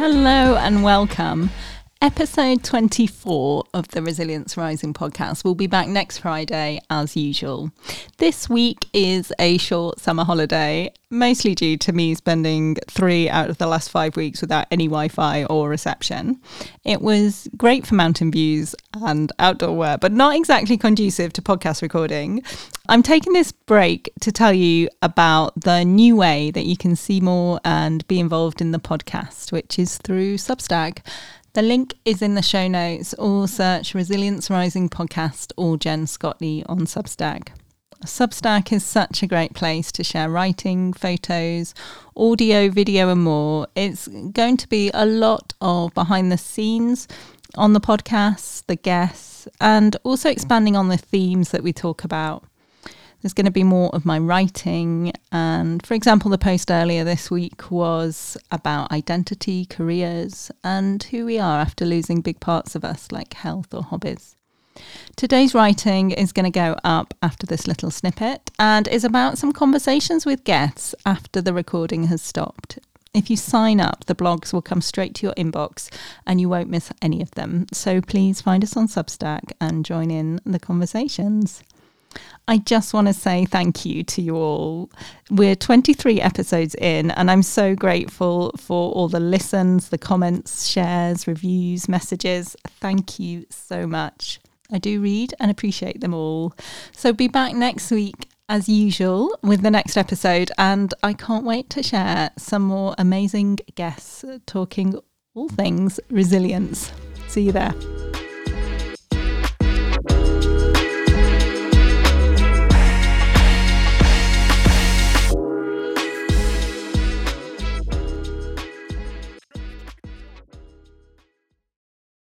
Hello and welcome. Episode 24 of the Resilience Rising podcast will be back next Friday as usual. This week is a short summer holiday, mostly due to me spending three out of the last five weeks without any Wi Fi or reception. It was great for mountain views and outdoor work, but not exactly conducive to podcast recording. I'm taking this break to tell you about the new way that you can see more and be involved in the podcast, which is through Substack. The link is in the show notes or search Resilience Rising Podcast or Jen Scotney on Substack. Substack is such a great place to share writing, photos, audio, video, and more. It's going to be a lot of behind the scenes on the podcast, the guests, and also expanding on the themes that we talk about. There's going to be more of my writing. And for example, the post earlier this week was about identity, careers, and who we are after losing big parts of us like health or hobbies. Today's writing is going to go up after this little snippet and is about some conversations with guests after the recording has stopped. If you sign up, the blogs will come straight to your inbox and you won't miss any of them. So please find us on Substack and join in the conversations. I just want to say thank you to you all. We're 23 episodes in, and I'm so grateful for all the listens, the comments, shares, reviews, messages. Thank you so much. I do read and appreciate them all. So be back next week as usual with the next episode, and I can't wait to share some more amazing guests talking all things resilience. See you there.